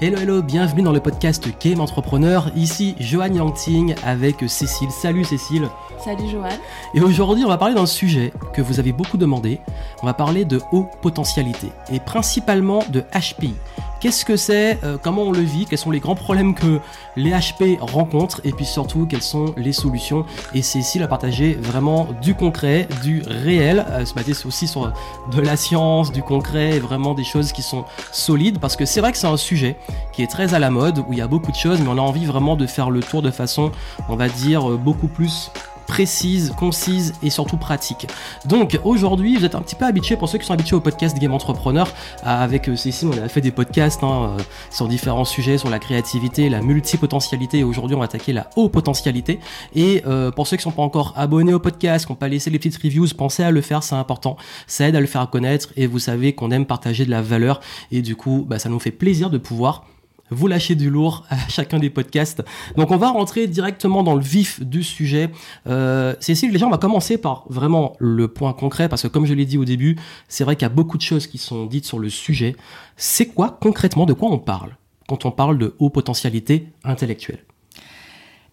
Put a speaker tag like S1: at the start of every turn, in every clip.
S1: Hello hello, bienvenue dans le podcast Game Entrepreneur. Ici Johan Yangting avec Cécile. Salut Cécile.
S2: Salut Johan.
S1: Et aujourd'hui, on va parler d'un sujet que vous avez beaucoup demandé. On va parler de haut potentialité et principalement de HPI. Qu'est-ce que c'est euh, Comment on le vit Quels sont les grands problèmes que les HP rencontrent Et puis surtout, quelles sont les solutions Et Cécile a partagé vraiment du concret, du réel, euh, se baser aussi sur de la science, du concret, et vraiment des choses qui sont solides. Parce que c'est vrai que c'est un sujet qui est très à la mode, où il y a beaucoup de choses, mais on a envie vraiment de faire le tour de façon, on va dire, euh, beaucoup plus précise, concise et surtout pratique. Donc aujourd'hui, vous êtes un petit peu habitués, pour ceux qui sont habitués au podcast Game Entrepreneur, avec euh, Cécile, on a fait des podcasts hein, euh, sur différents sujets, sur la créativité, la multipotentialité, et aujourd'hui on va attaquer la haute potentialité. Et euh, pour ceux qui sont pas encore abonnés au podcast, qui n'ont pas laissé les petites reviews, pensez à le faire, c'est important, ça aide à le faire connaître, et vous savez qu'on aime partager de la valeur, et du coup, bah, ça nous fait plaisir de pouvoir vous lâchez du lourd à chacun des podcasts. Donc on va rentrer directement dans le vif du sujet. Euh, Cécile, déjà on va commencer par vraiment le point concret parce que comme je l'ai dit au début, c'est vrai qu'il y a beaucoup de choses qui sont dites sur le sujet. C'est quoi concrètement de quoi on parle quand on parle de haut potentialité intellectuelle?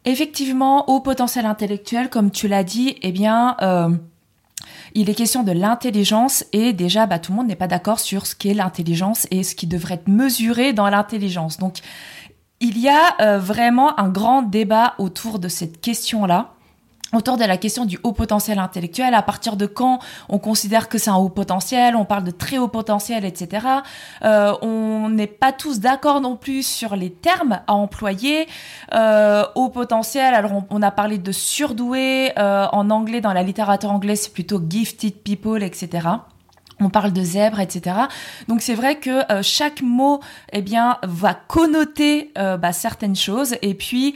S2: Effectivement, haut potentiel intellectuel, comme tu l'as dit, eh bien, euh, il est question de l'intelligence et déjà, bah, tout le monde n'est pas d'accord sur ce qu'est l'intelligence et ce qui devrait être mesuré dans l'intelligence. Donc, il y a euh, vraiment un grand débat autour de cette question-là autour de la question du haut potentiel intellectuel, à partir de quand on considère que c'est un haut potentiel, on parle de très haut potentiel, etc. Euh, on n'est pas tous d'accord non plus sur les termes à employer. Euh, haut potentiel, alors on, a parlé de surdoué, euh, en anglais, dans la littérature anglaise, c'est plutôt gifted people, etc on parle de zèbre, etc. Donc c'est vrai que chaque mot, eh bien, va connoter bah, certaines choses. Et puis,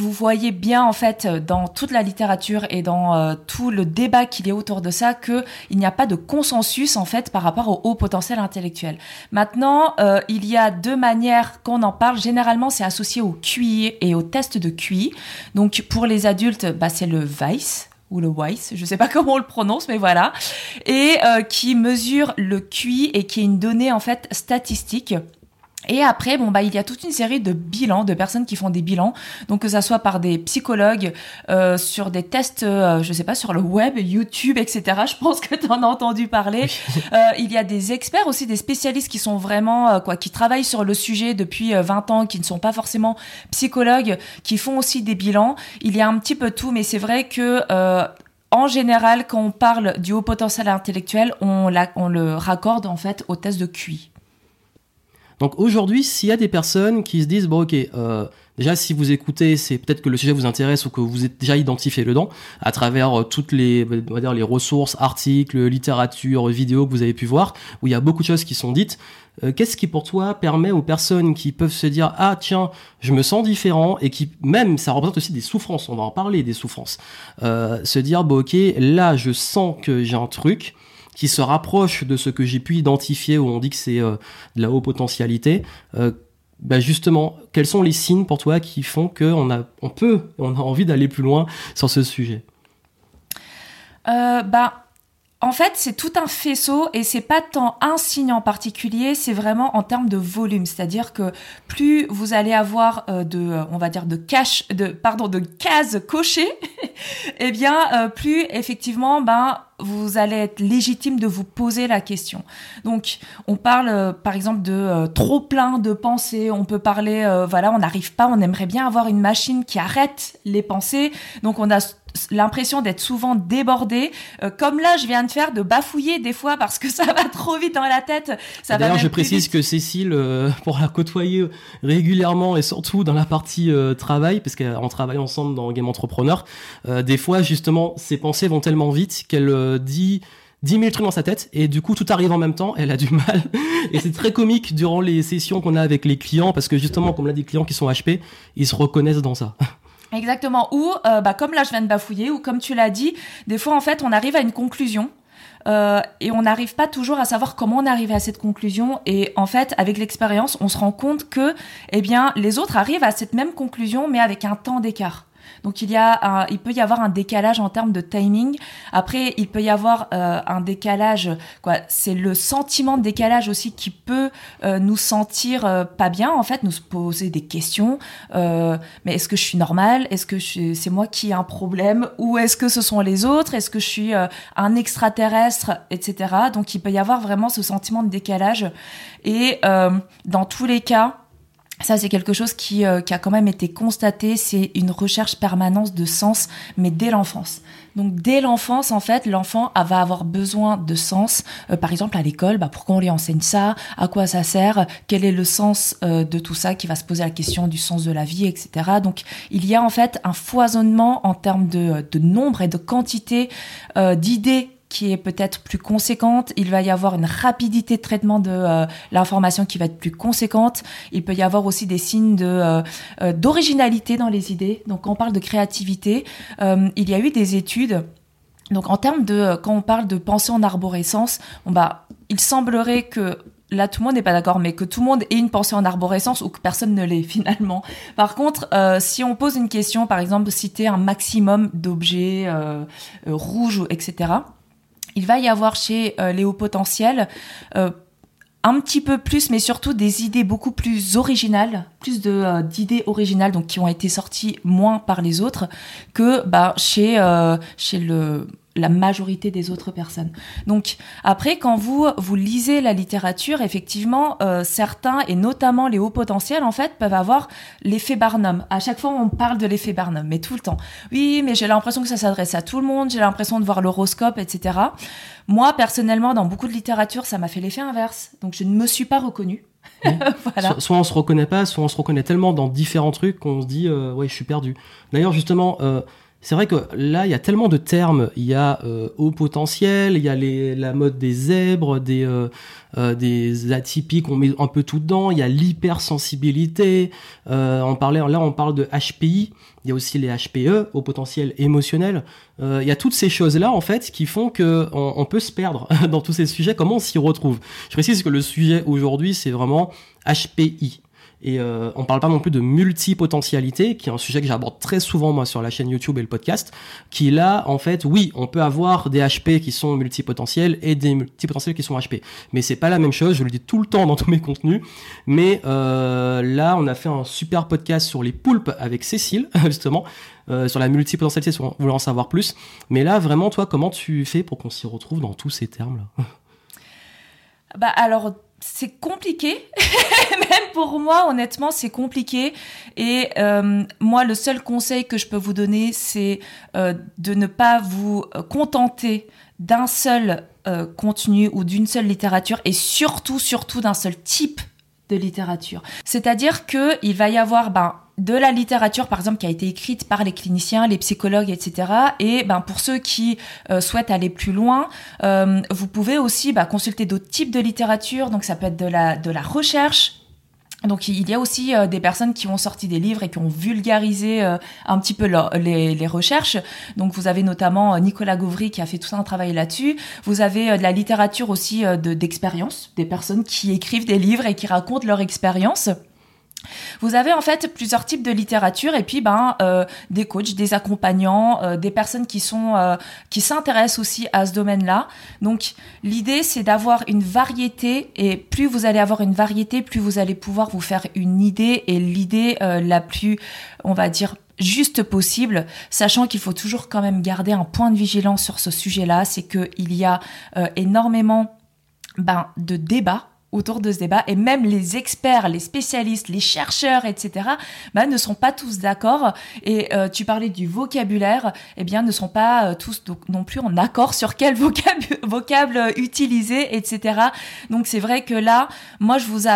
S2: vous voyez bien en fait dans toute la littérature et dans tout le débat qu'il y a autour de ça que il n'y a pas de consensus en fait par rapport au haut potentiel intellectuel. Maintenant, il y a deux manières qu'on en parle. Généralement, c'est associé au QI et au test de QI. Donc pour les adultes, bah, c'est le VICE ou le WISE, je sais pas comment on le prononce, mais voilà, et euh, qui mesure le QI et qui est une donnée en fait statistique et après, bon bah il y a toute une série de bilans, de personnes qui font des bilans, donc que ça soit par des psychologues, euh, sur des tests, euh, je sais pas, sur le web, YouTube, etc. Je pense que tu en as entendu parler. Euh, il y a des experts aussi, des spécialistes qui sont vraiment euh, quoi, qui travaillent sur le sujet depuis 20 ans, qui ne sont pas forcément psychologues, qui font aussi des bilans. Il y a un petit peu tout, mais c'est vrai que en général, quand on parle du haut potentiel intellectuel, on, la, on le raccorde en fait au test de QI.
S1: Donc aujourd'hui, s'il y a des personnes qui se disent, bon ok, euh, déjà si vous écoutez, c'est peut-être que le sujet vous intéresse ou que vous êtes déjà identifié dedans, à travers euh, toutes les, on va dire, les ressources, articles, littérature, vidéos que vous avez pu voir, où il y a beaucoup de choses qui sont dites. Euh, qu'est-ce qui pour toi permet aux personnes qui peuvent se dire, ah tiens, je me sens différent, et qui même, ça représente aussi des souffrances, on va en parler des souffrances, se dire, bon ok, là je sens que j'ai un truc, qui se rapproche de ce que j'ai pu identifier où on dit que c'est euh, de la haute potentialité. Euh, bah justement, quels sont les signes pour toi qui font qu'on a, on peut, on a envie d'aller plus loin sur ce sujet?
S2: Euh, Bah, en fait, c'est tout un faisceau et c'est pas tant un signe en particulier, c'est vraiment en termes de volume. C'est-à-dire que plus vous allez avoir de, on va dire de cache, de pardon, de cases cochées, eh bien, plus effectivement, ben vous allez être légitime de vous poser la question. Donc, on parle euh, par exemple de euh, trop plein de pensées. On peut parler, euh, voilà, on n'arrive pas, on aimerait bien avoir une machine qui arrête les pensées. Donc, on a l'impression d'être souvent débordé, comme là je viens de faire, de bafouiller des fois parce que ça va trop vite dans la tête.
S1: D'ailleurs, je précise que Cécile, pour la côtoyer régulièrement et surtout dans la partie travail, parce qu'on travaille ensemble dans Game Entrepreneur, des fois justement ses pensées vont tellement vite qu'elle dit 10 000 trucs dans sa tête et du coup tout arrive en même temps, elle a du mal et c'est très comique durant les sessions qu'on a avec les clients parce que justement comme l'a dit clients qui sont HP, ils se reconnaissent dans ça.
S2: Exactement. Ou euh, bah, comme là je viens de bafouiller ou comme tu l'as dit, des fois en fait on arrive à une conclusion euh, et on n'arrive pas toujours à savoir comment on est arrivé à cette conclusion. Et en fait, avec l'expérience, on se rend compte que, eh bien, les autres arrivent à cette même conclusion, mais avec un temps d'écart. Donc il y a, il peut y avoir un décalage en termes de timing. Après, il peut y avoir euh, un décalage. Quoi, c'est le sentiment de décalage aussi qui peut euh, nous sentir euh, pas bien. En fait, nous poser des questions. mais est-ce que je suis normale? Est-ce que c'est moi qui ai un problème? Ou est-ce que ce sont les autres? Est-ce que je suis un extraterrestre, etc. Donc il peut y avoir vraiment ce sentiment de décalage. Et dans tous les cas, ça, c'est quelque chose qui, euh, qui, a quand même été constaté. C'est une recherche permanente de sens, mais dès l'enfance. Donc, dès l'enfance, en fait, l'enfant va avoir besoin de sens. Euh, par exemple, à l'école, bah, pourquoi on lui enseigne ça? À quoi ça sert? Quel est le sens euh, de tout ça Qui va se poser la question du sens de la vie, etc. Donc, il y a en fait un foisonnement en termes de, de nombre et de quantité d'idées qui est peut-être plus conséquente. Il va y avoir une rapidité de traitement de euh, l'information qui va être plus conséquente. Il peut y avoir aussi des signes de euh, euh, d'originalité dans les idées. Donc quand on parle de créativité, il y a eu des études. Donc en termes de quand on parle de pensée en arborescence, bon bah il semblerait que là tout le monde n'est pas d'accord, mais que tout le monde ait une pensée en arborescence ou que personne ne l'ait finalement. Par contre, si on pose une question, par exemple, citer un maximum d'objets rouges, etc il va y avoir chez euh, les hauts potentiels euh, un petit peu plus, mais surtout des idées beaucoup plus originales, plus de euh, d'idées originales, donc qui ont été sorties moins par les autres que bah, chez chez le la majorité des autres personnes. Donc après, quand vous vous lisez la littérature, effectivement, euh, certains et notamment les hauts potentiels en fait peuvent avoir l'effet Barnum. À chaque fois, on parle de l'effet Barnum, mais tout le temps. Oui, mais j'ai l'impression que ça s'adresse à tout le monde. J'ai l'impression de voir l'horoscope, etc. Moi, personnellement, dans beaucoup de littérature, ça m'a fait l'effet inverse. Donc je ne me suis pas reconnue.
S1: voilà. soit, on se reconnaît pas, soit on se reconnaît tellement dans différents trucs qu'on se dit euh, ouais je suis perdu. D'ailleurs justement euh, c'est vrai que là, il y a tellement de termes. Il y a euh, haut potentiel, il y a les, la mode des zèbres, des, euh, euh, des atypiques, on met un peu tout dedans. Il y a l'hypersensibilité. Euh, on parlait, là, on parle de HPI. Il y a aussi les HPE, au potentiel émotionnel. il y a toutes ces choses-là, en fait, qui font que on, on peut se perdre dans tous ces sujets. Comment on s'y retrouve? Je précise que le sujet aujourd'hui, c'est vraiment HPI. Et euh, on parle pas non plus de multipotentialité, qui est un sujet que j'aborde très souvent moi sur la chaîne YouTube et le podcast, qui là, en fait, oui, on peut avoir des HP qui sont multipotentiels et des multipotentiels qui sont HP. Mais c'est pas la même chose, je le dis tout le temps dans tous mes contenus. Mais euh, là, on a fait un super podcast sur les poulpes avec Cécile, justement, euh, sur la multipotentialité, si vous voulez en savoir plus. Mais là, vraiment, toi, comment tu fais pour qu'on s'y retrouve dans tous ces termes-là?
S2: Bah alors c'est compliqué, même pour moi, honnêtement, c'est compliqué. Et euh, moi, le seul conseil que je peux vous donner, c'est euh, de ne pas vous contenter d'un seul euh, contenu ou d'une seule littérature, et surtout, surtout d'un seul type de littérature. C'est-à-dire que il va y avoir ben, de la littérature, par exemple, qui a été écrite par les cliniciens, les psychologues, etc. Et ben, pour ceux qui euh, souhaitent aller plus loin, euh, vous pouvez aussi ben, consulter d'autres types de littérature. Donc ça peut être de la, de la recherche, donc il y a aussi euh, des personnes qui ont sorti des livres et qui ont vulgarisé un petit peu les, les, recherches. Donc vous avez notamment Nicolas Gauvry qui a fait tout un travail là-dessus. Vous avez de la littérature aussi d'expérience, des personnes qui écrivent des livres et qui racontent leur expérience. Vous avez en fait plusieurs types de littérature et puis ben euh, des coachs, des accompagnants, euh, des personnes qui sont euh, qui s'intéressent aussi à ce domaine-là. Donc l'idée c'est d'avoir une variété et plus vous allez avoir une variété, plus vous allez pouvoir vous faire une idée et l'idée la plus on va dire juste possible, sachant qu'il faut toujours quand même garder un point de vigilance sur ce sujet-là, c'est qu'il y a énormément ben, de débats autour de ce débat et même les experts, les spécialistes, les chercheurs, etc. Bah, ne sont pas tous d'accord et euh, tu parlais du vocabulaire, eh bien ne sont pas euh, tous non plus en accord sur quel vocable, vocable utiliser, etc. Donc c'est vrai que là, moi je vous,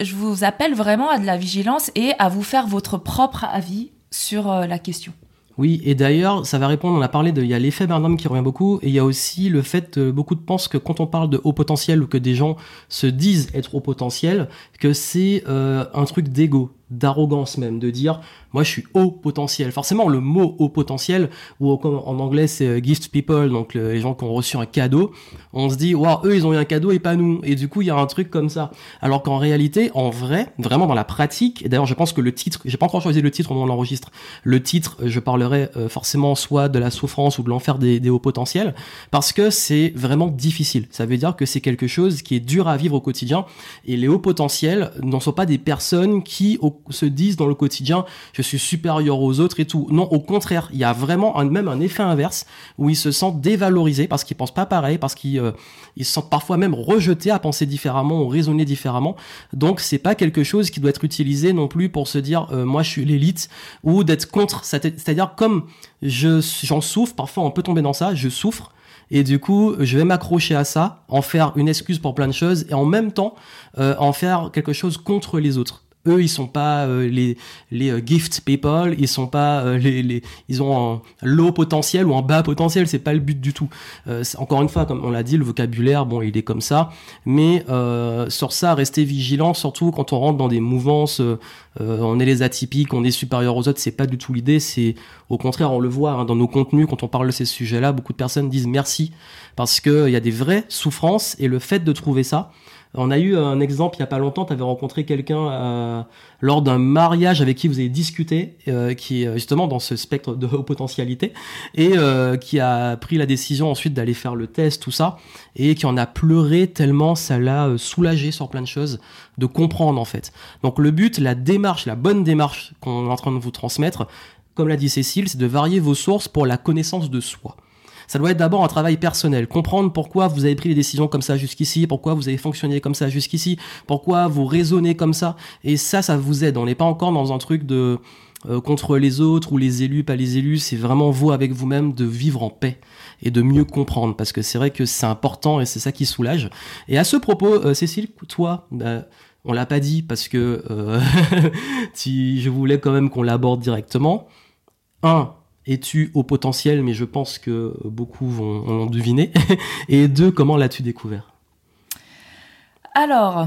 S2: je vous appelle vraiment à de la vigilance et à vous faire votre propre avis sur euh, la question.
S1: Oui, et d'ailleurs, ça va répondre, on a parlé de, il y a l'effet Barnum qui revient beaucoup, et il y a aussi le fait, que beaucoup de pensent que quand on parle de haut potentiel ou que des gens se disent être haut potentiel, que c'est euh, un truc d'ego d'arrogance même, de dire moi je suis haut potentiel. Forcément, le mot haut potentiel, ou en anglais c'est euh, gift people, donc les gens qui ont reçu un cadeau, on se dit waouh, eux ils ont eu un cadeau et pas nous. Et du coup, il y a un truc comme ça. Alors qu'en réalité, en vrai, vraiment dans la pratique, et d'ailleurs je pense que le titre, j'ai pas encore choisi le titre, on l'enregistre. Le titre, je parlerai euh, forcément soit de la souffrance ou de l'enfer des, des hauts potentiels, parce que c'est vraiment difficile. Ça veut dire que c'est quelque chose qui est dur à vivre au quotidien. Et les hauts potentiels n'en sont pas des personnes qui se disent dans le quotidien je suis supérieur aux autres et tout. Non, au contraire, il y a vraiment un, même un effet inverse où ils se sentent dévalorisés parce qu'ils pensent pas pareil, parce qu'ils euh, ils se sentent parfois même rejetés à penser différemment ou raisonner différemment. Donc c'est pas quelque chose qui doit être utilisé non plus pour se dire euh, moi je suis l'élite ou d'être contre. C'est-à-dire comme je j'en souffre, parfois on peut tomber dans ça, je souffre. Et du coup, je vais m'accrocher à ça, en faire une excuse pour plein de choses, et en même temps, euh, en faire quelque chose contre les autres eux ils sont pas euh, les les euh, gift people ils sont pas euh, les, les ils ont un low potentiel ou un bas potentiel c'est pas le but du tout. Encore une fois comme on l'a dit le vocabulaire bon il est comme ça. Mais sur ça rester vigilant surtout quand on rentre dans des mouvances on est les atypiques on est supérieur aux autres c'est pas du tout l'idée c'est au contraire on le voit hein, dans nos contenus quand on parle de ces sujets là beaucoup de personnes disent merci. Parce que il y a des vraies souffrances et le fait de trouver ça on a eu un exemple il y a pas longtemps, tu avais rencontré quelqu'un euh, lors d'un mariage avec qui vous avez discuté, euh, qui est justement dans ce spectre de haute potentialité, et euh, qui a pris la décision ensuite d'aller faire le test, tout ça, et qui en a pleuré tellement ça l'a soulagé sur plein de choses, de comprendre en fait. Donc le but, la démarche, la bonne démarche qu'on est en train de vous transmettre, comme l'a dit Cécile, c'est de varier vos sources pour la connaissance de soi ça doit être d'abord un travail personnel. Comprendre pourquoi vous avez pris les décisions comme ça jusqu'ici, pourquoi vous avez fonctionné comme ça jusqu'ici, pourquoi vous raisonnez comme ça. Et ça, ça vous aide. On n'est pas encore dans un truc de euh, contre les autres ou les élus, pas les élus. C'est vraiment vous avec vous-même de vivre en paix et de mieux comprendre parce que c'est vrai que c'est important et c'est ça qui soulage. Et à ce propos, euh, Cécile, toi, bah, on l'a pas dit parce que euh, je voulais quand même qu'on l'aborde directement. Un, es-tu au potentiel, mais je pense que beaucoup vont, deviner. Et deux, comment l'as-tu découvert?
S2: Alors,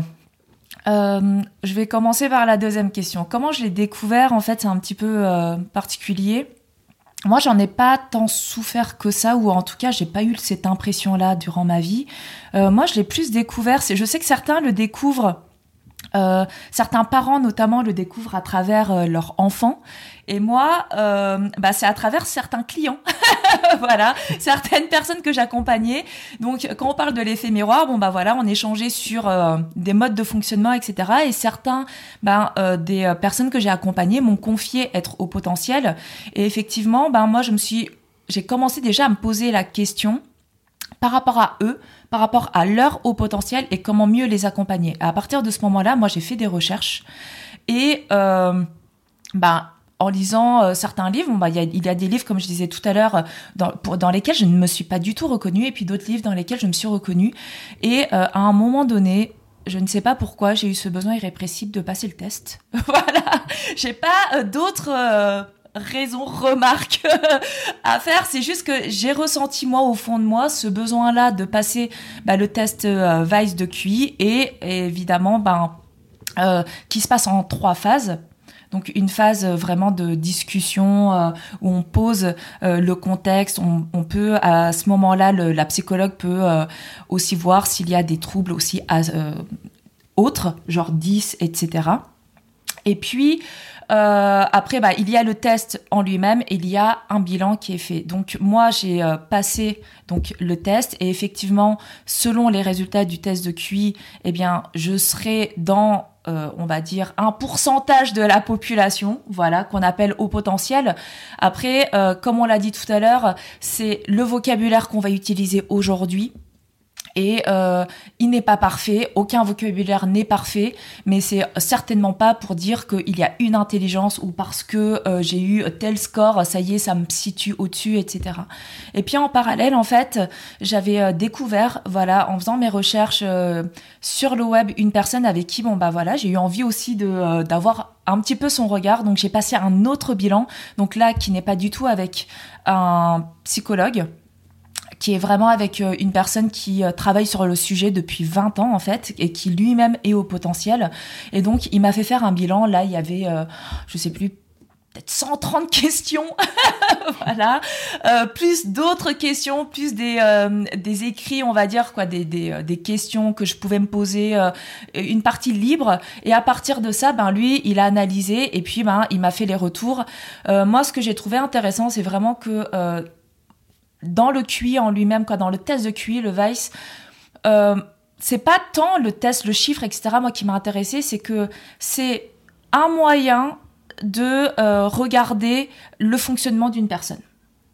S2: euh, je vais commencer par la deuxième question. Comment je l'ai découvert En fait, c'est un petit peu euh, particulier. Moi, j'en ai pas tant souffert que ça, ou en tout cas, j'ai pas eu cette impression-là durant ma vie. Euh, moi, je l'ai plus découvert. Je sais que certains le découvrent euh, certains parents notamment le découvrent à travers euh, leurs enfants et moi euh, bah, c'est à travers certains clients. Voilà. Certaines personnes que j'accompagnais. Donc quand on parle de l'effet miroir bon bah voilà on échangeait sur des modes de fonctionnement etc et certains ben des personnes que j'ai accompagnées m'ont confié être au potentiel. Et effectivement ben moi je me suis j'ai commencé déjà à me poser la question par rapport à eux, par rapport à leur haut potentiel et comment mieux les accompagner. à partir de ce moment-là, moi, j'ai fait des recherches et euh, ben, en lisant euh, certains livres, bah, il y, a des livres, comme je disais tout à l'heure, dans, dans lesquels je ne me suis pas du tout reconnue, et puis d'autres livres dans lesquels je me suis reconnue. Et euh, à un moment donné, je ne sais pas pourquoi j'ai eu ce besoin irrépressible de passer le test. voilà, j'ai pas d'autres raison, remarque à faire. C'est juste que j'ai ressenti moi au fond de moi ce besoin-là de passer bah, le test euh, Vice de QI et, évidemment ben euh, qui se passe en trois phases. Donc une phase vraiment de discussion euh, où on pose le contexte, on, peut à ce moment-là, la psychologue peut aussi voir s'il y a des troubles aussi autres, genre 10, etc. Et puis euh, après, bah, il y a le test en lui-même il y a un bilan qui est fait. Donc moi, j'ai euh, passé donc le test et effectivement, selon les résultats du test de QI, eh bien, je serai dans euh, on va dire un pourcentage de la population, voilà, qu'on appelle au potentiel. Après, comme on l'a dit tout à l'heure, c'est le vocabulaire qu'on va utiliser aujourd'hui et euh, il n'est pas parfait, aucun vocabulaire n'est parfait, mais c'est certainement pas pour dire qu'il y a une intelligence ou parce que euh, j'ai eu tel score, ça y est, ça me situe au-dessus, etc. Et puis en parallèle, en fait, j'avais euh, découvert, voilà, en faisant mes recherches sur le web, une personne avec qui, bon bah voilà, j'ai eu envie aussi d'avoir un petit peu son regard, donc j'ai passé un autre bilan, donc là qui n'est pas du tout avec un psychologue qui est vraiment avec euh, une personne qui euh, travaille sur le sujet depuis 20 ans en fait et qui lui-même est au potentiel. Et donc il m'a fait faire un bilan. Là, il y avait, euh, je sais plus, peut-être 130 questions, voilà, euh, plus d'autres questions, plus des, des écrits, on va dire quoi, des, des, questions que je pouvais me poser, une partie libre. Et à partir de ça, ben lui, il a analysé et puis ben il m'a fait les retours. moi, ce que j'ai trouvé intéressant, c'est vraiment que dans le QI en lui-même, quoi, dans le test de QI, le Vice, euh, c'est pas tant le test, le chiffre, etc. Moi qui m'a intéressé, c'est que c'est un moyen de euh, regarder le fonctionnement d'une personne,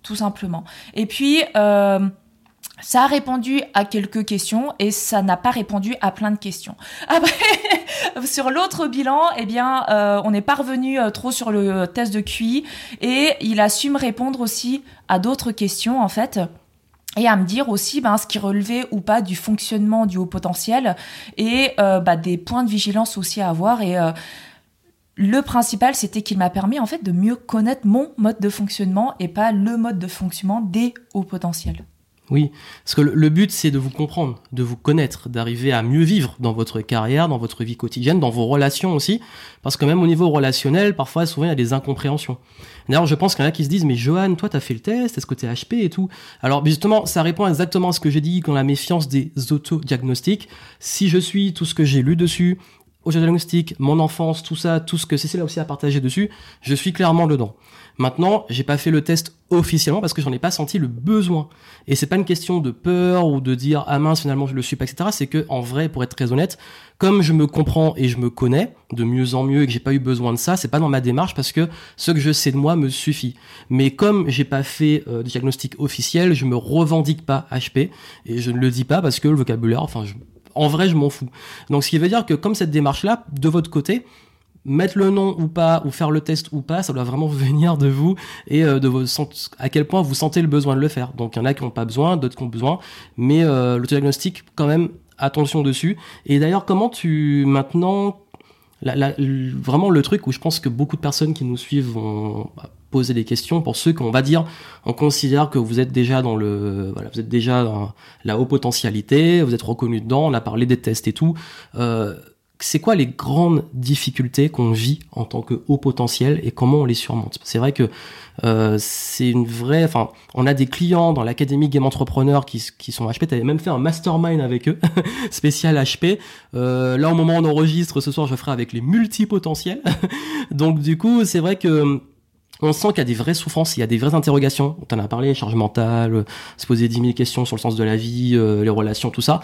S2: tout simplement. Et puis euh, ça a répondu à quelques questions et ça n'a pas répondu à plein de questions. Après, sur l'autre bilan, eh bien, euh, on n'est pas revenu euh, trop sur le test de QI et il a su me répondre aussi à d'autres questions en fait et à me dire aussi ben, ce qui relevait ou pas du fonctionnement du haut potentiel et euh, bah, des points de vigilance aussi à avoir et le principal, c'était qu'il m'a permis en fait de mieux connaître mon mode de fonctionnement et pas le mode de fonctionnement des hauts potentiels.
S1: Oui, parce que le but, c'est de vous comprendre, de vous connaître, d'arriver à mieux vivre dans votre carrière, dans votre vie quotidienne, dans vos relations aussi. Parce que même au niveau relationnel, parfois, souvent, il y a des incompréhensions. D'ailleurs, je pense qu'il y en a qui se disent, mais Johan, toi, t'as fait le test, est-ce que t'es HP et tout? Alors, justement, ça répond exactement à ce que j'ai dit quand la méfiance des autodiagnostics. Si je suis tout ce que j'ai lu dessus, autodiagnostic, mon enfance, tout ça, tout ce que Cécile a aussi à partager dessus, je suis clairement dedans. Maintenant, j'ai pas fait le test officiellement parce que j'en ai pas senti le besoin. Et c'est pas une question de peur ou de dire ah mince finalement je le suis pas etc. C'est que en vrai, pour être très honnête, comme je me comprends et je me connais de mieux en mieux et que j'ai pas eu besoin de ça, c'est pas dans ma démarche parce que ce que je sais de moi me suffit. Mais comme j'ai pas fait euh, de diagnostic officiel, je me revendique pas HP et je ne le dis pas parce que le vocabulaire, enfin en vrai, je m'en fous. Donc, ce qui veut dire que comme cette démarche-là, de votre côté, mettre le nom ou pas, ou faire le test ou pas, ça doit vraiment venir de vous et euh, de vos, à quel point vous sentez le besoin de le faire. Donc, il y en a qui n'ont pas besoin, d'autres qui ont besoin, mais euh, diagnostic quand même, attention dessus. Et d'ailleurs, comment tu, maintenant, la, vraiment le truc où je pense que beaucoup de personnes qui nous suivent vont poser des questions pour ceux qu'on va dire, on considère que vous êtes déjà dans le, voilà, vous êtes déjà dans la haute potentialité, vous êtes reconnu dedans, on a parlé des tests et tout. Euh, c'est quoi les grandes difficultés qu'on vit en tant que haut potentiel et comment on les surmonte? C'est vrai que euh, c'est une vraie. Enfin, on a des clients dans l'académie Game Entrepreneur qui, sont HP. T'avais même fait un mastermind avec eux, spécial HP. Euh, là, au moment où on enregistre, ce soir, je ferai avec les multipotentiels. Donc, du coup, c'est vrai que on sent qu'il y a des vraies souffrances, il y a des vraies interrogations. On en a parlé, charge mentale, se poser 10 000 questions sur le sens de la vie, euh, les relations, tout ça.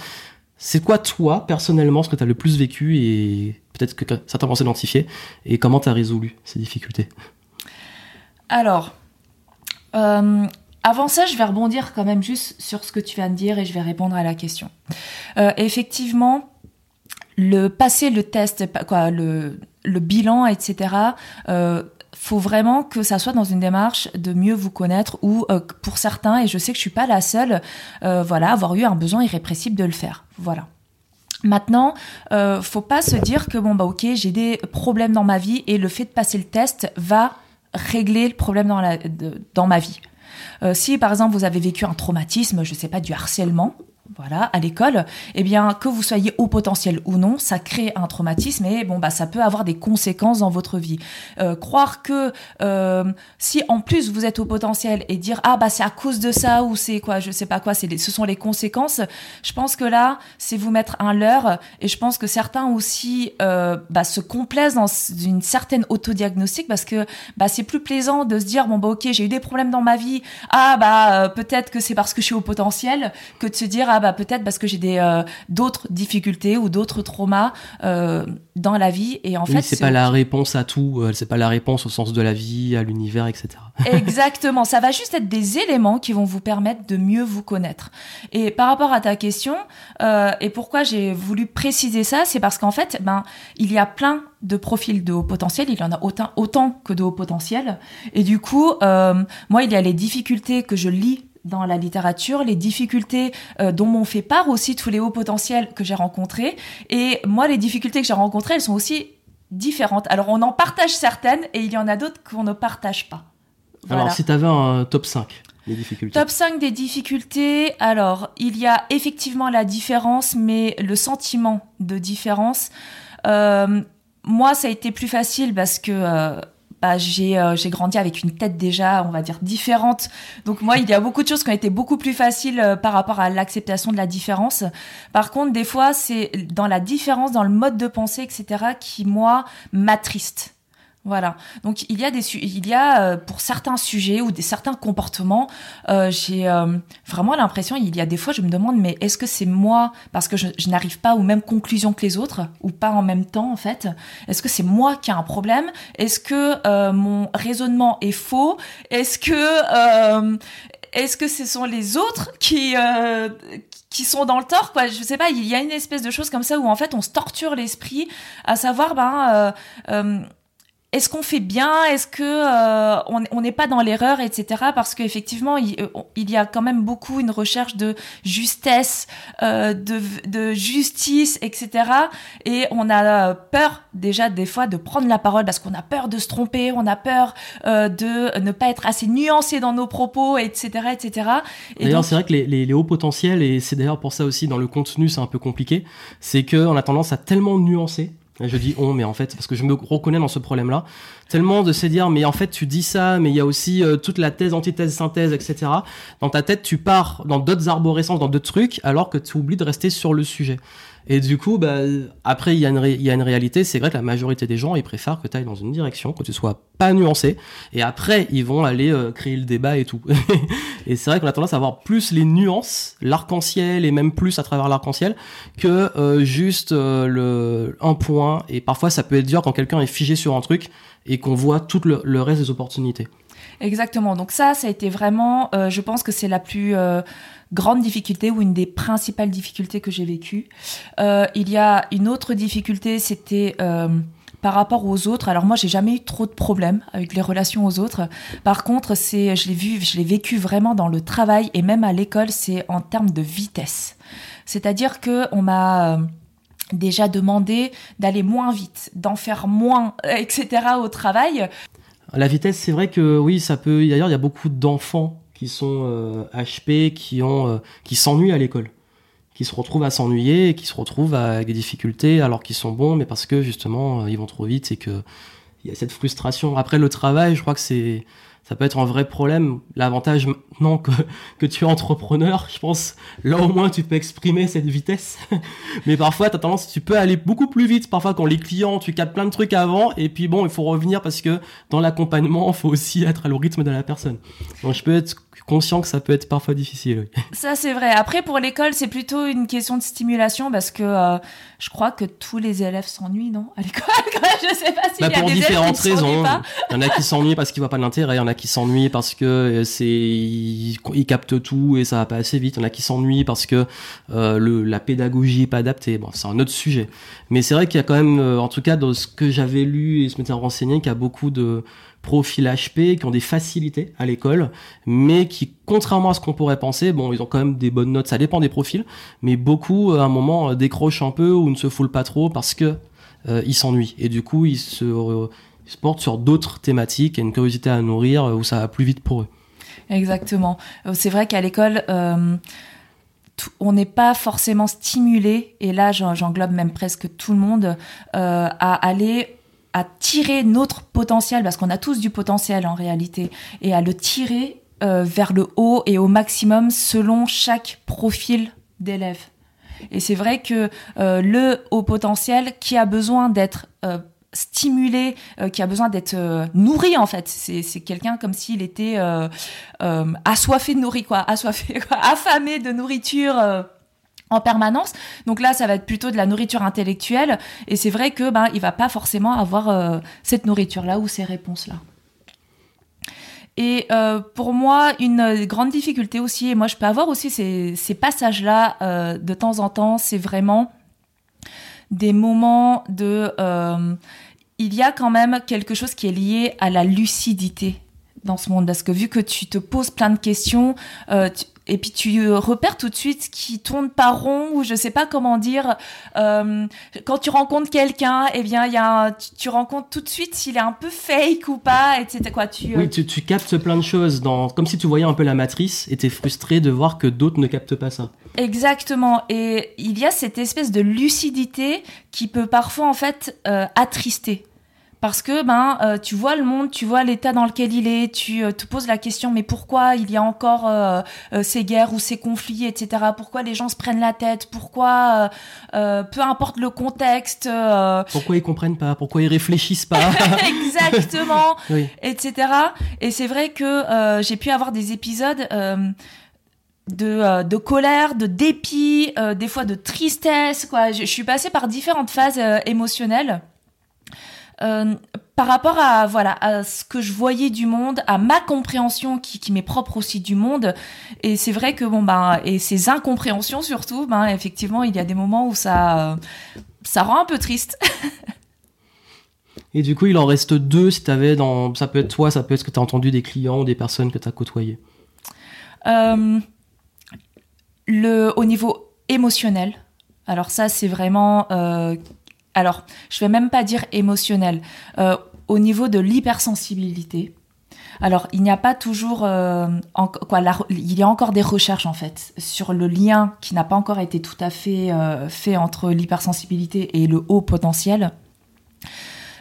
S1: C'est quoi toi, personnellement, ce que tu as le plus vécu et peut-être que certains pensent identifier et comment tu as résolu ces difficultés?
S2: Alors, euh, avant ça, je vais rebondir quand même juste sur ce que tu viens de dire et je vais répondre à la question. Euh, effectivement, le passer le test, le, bilan, etc. faut vraiment que ça soit dans une démarche de mieux vous connaître ou euh, pour certains et je sais que je suis pas la seule euh, voilà avoir eu un besoin irrépressible de le faire voilà Maintenant, euh, faut pas se dire que bon bah ok j'ai des problèmes dans ma vie et le fait de passer le test va régler le problème dans, la, dans ma vie. Euh, si par exemple vous avez vécu un traumatisme, je sais pas du harcèlement, voilà, à l'école, eh bien, que vous soyez au potentiel ou non, ça crée un traumatisme et bon, bah, ça peut avoir des conséquences dans votre vie. Euh, croire que euh, si en plus vous êtes au potentiel et dire ah bah c'est à cause de ça ou c'est quoi, je sais pas quoi, c'est ce sont les conséquences. Je pense que là, c'est vous mettre un leurre et je pense que certains aussi euh, bah, se complaisent dans une certaine autodiagnostic parce que bah c'est plus plaisant de se dire bon bah ok j'ai eu des problèmes dans ma vie, ah bah euh, peut-être que c'est parce que je suis au potentiel que de se dire ah bah peut-être parce que j'ai des euh, d'autres difficultés ou d'autres traumas euh, dans la vie et en
S1: oui,
S2: fait
S1: c'est pas la réponse à tout euh, c'est pas la réponse au sens de la vie à l'univers etc
S2: exactement. Ça va juste être des éléments qui vont vous permettre de mieux vous connaître. Et par rapport à ta question euh, et pourquoi j'ai voulu préciser ça c'est parce qu'en fait ben il y a plein de profils de haut potentiel, il y en a autant, autant que de haut potentiel. Et du coup, moi, il y a les difficultés que je lis dans la littérature, les difficultés euh, dont m'ont fait part aussi tous les hauts potentiels que j'ai rencontrés. Et moi, les difficultés que j'ai rencontrées, elles sont aussi différentes. Alors, on en partage certaines et il y en a d'autres qu'on ne partage pas.
S1: Alors, si tu avais un top 5 des difficultés.
S2: Top 5 des difficultés. Alors, il y a effectivement la différence, mais le sentiment de différence. Euh, moi, ça a été plus facile parce que euh, bah, j'ai euh, grandi avec une tête déjà, on va dire, différente. Donc moi, il y a beaucoup de choses qui ont été beaucoup plus faciles euh, par rapport à l'acceptation de la différence. Par contre, des fois, c'est dans la différence, dans le mode de pensée, etc., qui, moi, m'attriste. Voilà. Donc il y a des il y a euh, pour certains sujets ou des certains comportements, euh, j'ai euh, vraiment l'impression il y a des fois je me demande mais est-ce que c'est moi parce que je, je n'arrive pas aux mêmes conclusions que les autres ou pas en même temps en fait? Est-ce que c'est moi qui a un problème? Est-ce que euh, mon raisonnement est faux? Est-ce que est-ce que ce sont les autres qui qui sont dans le tort quoi? Je sais pas il y a une espèce de chose comme ça où en fait on se torture l'esprit à savoir ben est-ce qu'on fait bien? Est-ce que euh, on n'est pas dans l'erreur, etc. Parce qu'effectivement, il, euh, il, y a quand même beaucoup une recherche de justesse, euh, de, de, justice, etc. Et on a peur déjà des fois de prendre la parole parce qu'on a peur de se tromper, on a peur euh, de ne pas être assez nuancé dans nos propos, etc., etc.
S1: D'ailleurs, c'est vrai que les, les, les, hauts potentiels, et c'est d'ailleurs pour ça aussi dans le contenu, c'est un peu compliqué, c'est qu'on a tendance à tellement nuancer je dis on, mais en fait, parce que je me reconnais dans ce problème-là, tellement de se dire, mais en fait, tu dis ça, mais il y a aussi euh, toute la thèse, antithèse, synthèse, etc. Dans ta tête, tu pars dans d'autres arborescences, dans d'autres trucs, alors que tu oublies de rester sur le sujet. Et du coup, bah, après, il y, a une il y a une réalité, c'est vrai que la majorité des gens, ils préfèrent que tu ailles dans une direction, que tu sois pas nuancé, et après, ils vont aller euh, créer le débat et tout. et c'est vrai qu'on a tendance à avoir plus les nuances, l'arc-en-ciel, et même plus à travers l'arc-en-ciel, que euh, juste euh, le un point, et parfois ça peut être dur quand quelqu'un est figé sur un truc, et qu'on voit tout le, reste des opportunités.
S2: Exactement. Donc ça, ça a été vraiment, euh, je pense que c'est la plus euh, grande difficulté ou une des principales difficultés que j'ai vécues. Euh, il y a une autre difficulté, c'était par rapport aux autres. Alors moi, j'ai jamais eu trop de problèmes avec les relations aux autres. Par contre, c'est, je l'ai vu, je l'ai vécu vraiment dans le travail et même à l'école, c'est en termes de vitesse. C'est-à-dire que on m'a déjà demandé d'aller moins vite, d'en faire moins, etc. au travail.
S1: La vitesse, c'est vrai que oui, ça peut. D'ailleurs, il y a beaucoup d'enfants qui sont euh, HP, qui ont, euh, qui s'ennuient à l'école, qui se retrouvent à s'ennuyer, qui se retrouvent avec des difficultés alors qu'ils sont bons, mais parce que justement euh, ils vont trop vite et que il y a cette frustration. Après le travail, je crois que c'est ça peut être un vrai problème. L'avantage maintenant que, que tu es entrepreneur, je pense, là au moins tu peux exprimer cette vitesse. Mais parfois, tu tendance, tu peux aller beaucoup plus vite. Parfois, quand les clients, tu captes plein de trucs avant, et puis bon, il faut revenir parce que dans l'accompagnement, il faut aussi être à le rythme de la personne. Donc, je peux être conscient que ça peut être parfois difficile. Oui.
S2: Ça, c'est vrai. Après, pour l'école, c'est plutôt une question de stimulation parce que euh, je crois que tous les élèves s'ennuient, non À l'école, je sais pas s'il bah, y a
S1: pour
S2: des
S1: différentes
S2: élèves qui
S1: raisons.
S2: Pas.
S1: Il y en a qui s'ennuient parce qu'ils voient pas l'intérêt, il y en a qui s'ennuient parce que euh, c'est ils, ils, captent tout et ça va pas assez vite. Il y en a qui s'ennuient parce que euh, le, la pédagogie est pas adaptée. Bon, c'est un autre sujet. Mais c'est vrai qu'il y a quand même, en tout cas, dans ce que j'avais lu et ce m'était renseigné, qu'il y a beaucoup de profils HP qui ont des facilités à l'école, mais qui, contrairement à ce qu'on pourrait penser, bon, ils ont quand même des bonnes notes, ça dépend des profils, mais beaucoup, à un moment, décrochent un peu ou ne se foulent pas trop parce que euh, ils s'ennuient. Et du coup, ils se, euh, portent sur d'autres thématiques et une curiosité à nourrir où ça va plus vite pour eux.
S2: Exactement. C'est vrai qu'à l'école, euh, on n'est pas forcément stimulé, et là j'englobe même presque tout le monde, euh, à aller à tirer notre potentiel, parce qu'on a tous du potentiel en réalité, et à le tirer euh, vers le haut et au maximum selon chaque profil d'élève. Et c'est vrai que euh, le haut potentiel qui a besoin d'être euh, stimulé, qui a besoin d'être nourri en fait. C'est, c'est quelqu'un comme s'il était assoiffé de nourriture, quoi, assoiffé, quoi, affamé de nourriture en permanence. Donc là, ça va être plutôt de la nourriture intellectuelle. Et c'est vrai que ben, il va pas forcément avoir cette nourriture-là ou ces réponses-là. Et euh, pour moi, une grande difficulté aussi, et moi je peux avoir aussi ces, passages-là euh, de temps en temps, c'est vraiment des moments de... Euh, il y a quand même quelque chose qui est lié à la lucidité dans ce monde, parce que vu que tu te poses plein de questions, euh, tu, et puis tu repères tout de suite ce qui tourne pas rond ou je sais pas comment dire. Euh, quand tu rencontres quelqu'un, eh bien il y a tu, tu, rencontres tout de suite s'il est un peu fake ou pas, etc. Quoi, tu,
S1: oui, tu, tu, captes plein de choses dans comme si tu voyais un peu la matrice et t'es frustré de voir que d'autres ne captent pas ça.
S2: Exactement. Et il y a cette espèce de lucidité qui peut parfois en fait euh, attrister parce que ben euh, tu vois le monde, tu vois l'état dans lequel il est, tu euh, te poses la question mais pourquoi il y a encore euh, ces guerres ou ces conflits, etc. Pourquoi les gens se prennent la tête? Pourquoi peu importe le contexte
S1: Pourquoi ils comprennent pas? Pourquoi ils réfléchissent pas?
S2: Exactement, etc. Et c'est vrai que j'ai pu avoir des épisodes. De, de, colère, de dépit, des fois de tristesse. Quoi. Je, je, suis passée par différentes phases émotionnelles. Euh, par rapport à voilà à ce que je voyais du monde, à ma compréhension qui, qui m'est propre aussi du monde, et c'est vrai que bon ben et ces incompréhensions surtout, ben effectivement il y a des moments où ça ça rend un peu triste.
S1: et du coup il en reste deux si t'avais dans ça peut être toi, ça peut être ce que t'as entendu des clients ou des personnes que t'as côtoyées.
S2: Euh, le au niveau émotionnel. Alors ça c'est vraiment euh, alors je vais même pas dire émotionnel, euh, au niveau de l'hypersensibilité. Alors, il n'y a pas toujours, euh, il y a encore des recherches en fait sur le lien qui n'a pas encore été tout à fait euh, fait entre l'hypersensibilité et le haut potentiel.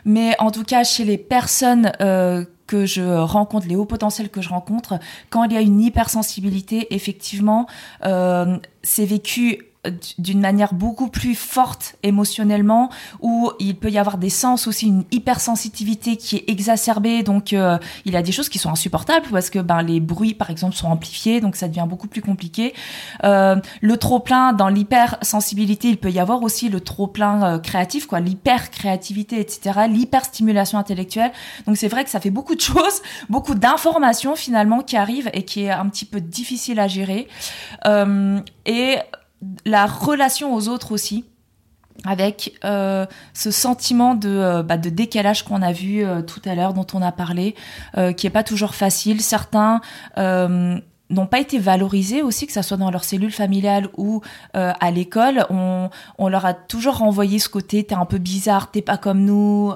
S2: Mais en tout cas, chez les personnes que je rencontre, les hauts potentiels que je rencontre, quand il y a une hypersensibilité, effectivement, c'est vécu d'une manière beaucoup plus forte émotionnellement, où il peut y avoir des sens aussi, une hypersensitivité qui est exacerbée, donc euh, il y a des choses qui sont insupportables parce que ben, les bruits par exemple sont amplifiés, donc ça devient beaucoup plus compliqué. Euh, le trop plein dans l'hypersensibilité, il peut y avoir aussi le trop plein euh, créatif, quoi, l'hyper créativité, etc., l'hyperstimulation intellectuelle. Donc c'est vrai que ça fait beaucoup de choses, beaucoup d'informations finalement qui arrivent et qui est un petit peu difficile à gérer. et la relation aux autres aussi avec euh, ce sentiment de, euh, bah, de décalage qu'on a vu euh, tout à l'heure, dont on a parlé, qui est pas toujours facile. Certains n'ont pas été valorisés aussi, que ça soit dans leur cellule familiale ou à l'école. On, on, leur a toujours renvoyé ce côté t'es un peu bizarre, t'es pas comme nous,